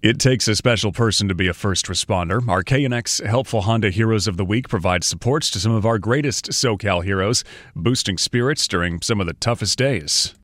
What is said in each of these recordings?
It takes a special person to be a first responder. Our KNX Helpful Honda Heroes of the Week provides supports to some of our greatest SoCal heroes, boosting spirits during some of the toughest days.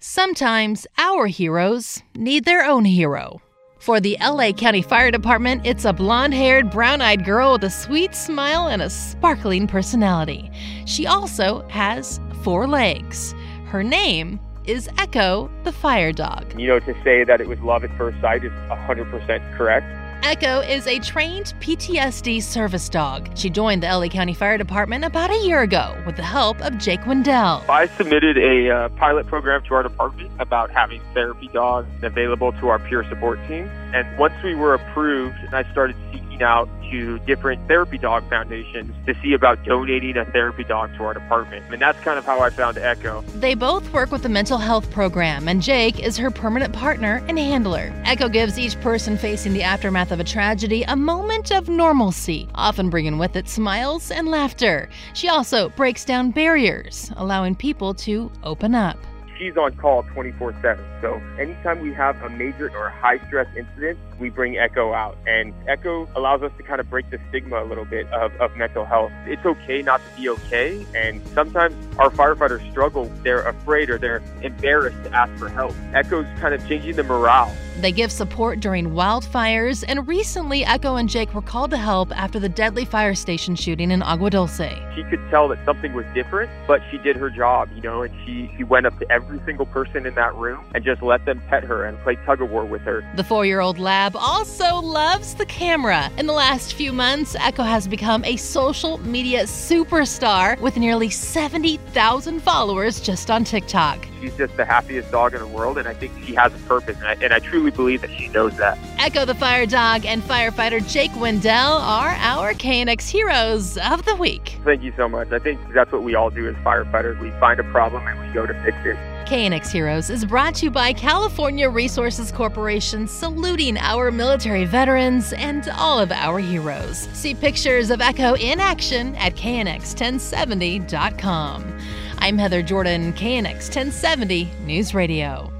Sometimes our heroes need their own hero. For the LA County Fire Department, it's a blonde haired, brown eyed girl with a sweet smile and a sparkling personality. She also has four legs. Her name is Echo the fire dog. You know, to say that it was love at first sight is 100% correct. Echo is a trained PTSD service dog. She joined the LA County Fire Department about a year ago with the help of Jake Wendell. I submitted a uh, pilot program to our department about having therapy dogs available to our peer support team. And once we were approved, and I started seeking out to different therapy dog foundations to see about donating a therapy dog to our department. And that's kind of how I found Echo. They both work with the mental health program, and Jake is her permanent partner and handler. Echo gives each person facing the aftermath of a tragedy a moment of normalcy, often bringing with it smiles and laughter. She also breaks down barriers, allowing people to open up she's on call 24 7. So anytime we have a major or high stress incident, we bring Echo out. And Echo allows us to kind of break the stigma a little bit of, of mental health. It's okay not to be okay. And sometimes our firefighters struggle. They're afraid or they're embarrassed to ask for help. Echo's kind of changing the morale. They give support during wildfires, and recently Echo and Jake were called to help after the deadly fire station shooting in Agua Dulce. She could tell that something was different, but she did her job, you know, and she, she went up to every single person in that room and just let them pet her and play tug of war with her. The four year old lab also loves the camera. In the last few months, Echo has become a social media superstar with nearly 70,000 followers just on TikTok. She's just the happiest dog in the world, and I think she has a purpose, and I, and I truly believe that she knows that. Echo the Fire Dog and firefighter Jake Wendell are our KNX heroes of the week. Thank you so much. I think that's what we all do as firefighters. We find a problem and we go to fix it. KNX Heroes is brought to you by California Resources Corporation, saluting our military veterans and all of our heroes. See pictures of Echo in action at knx1070.com. I'm Heather Jordan, KNX 1070 News Radio.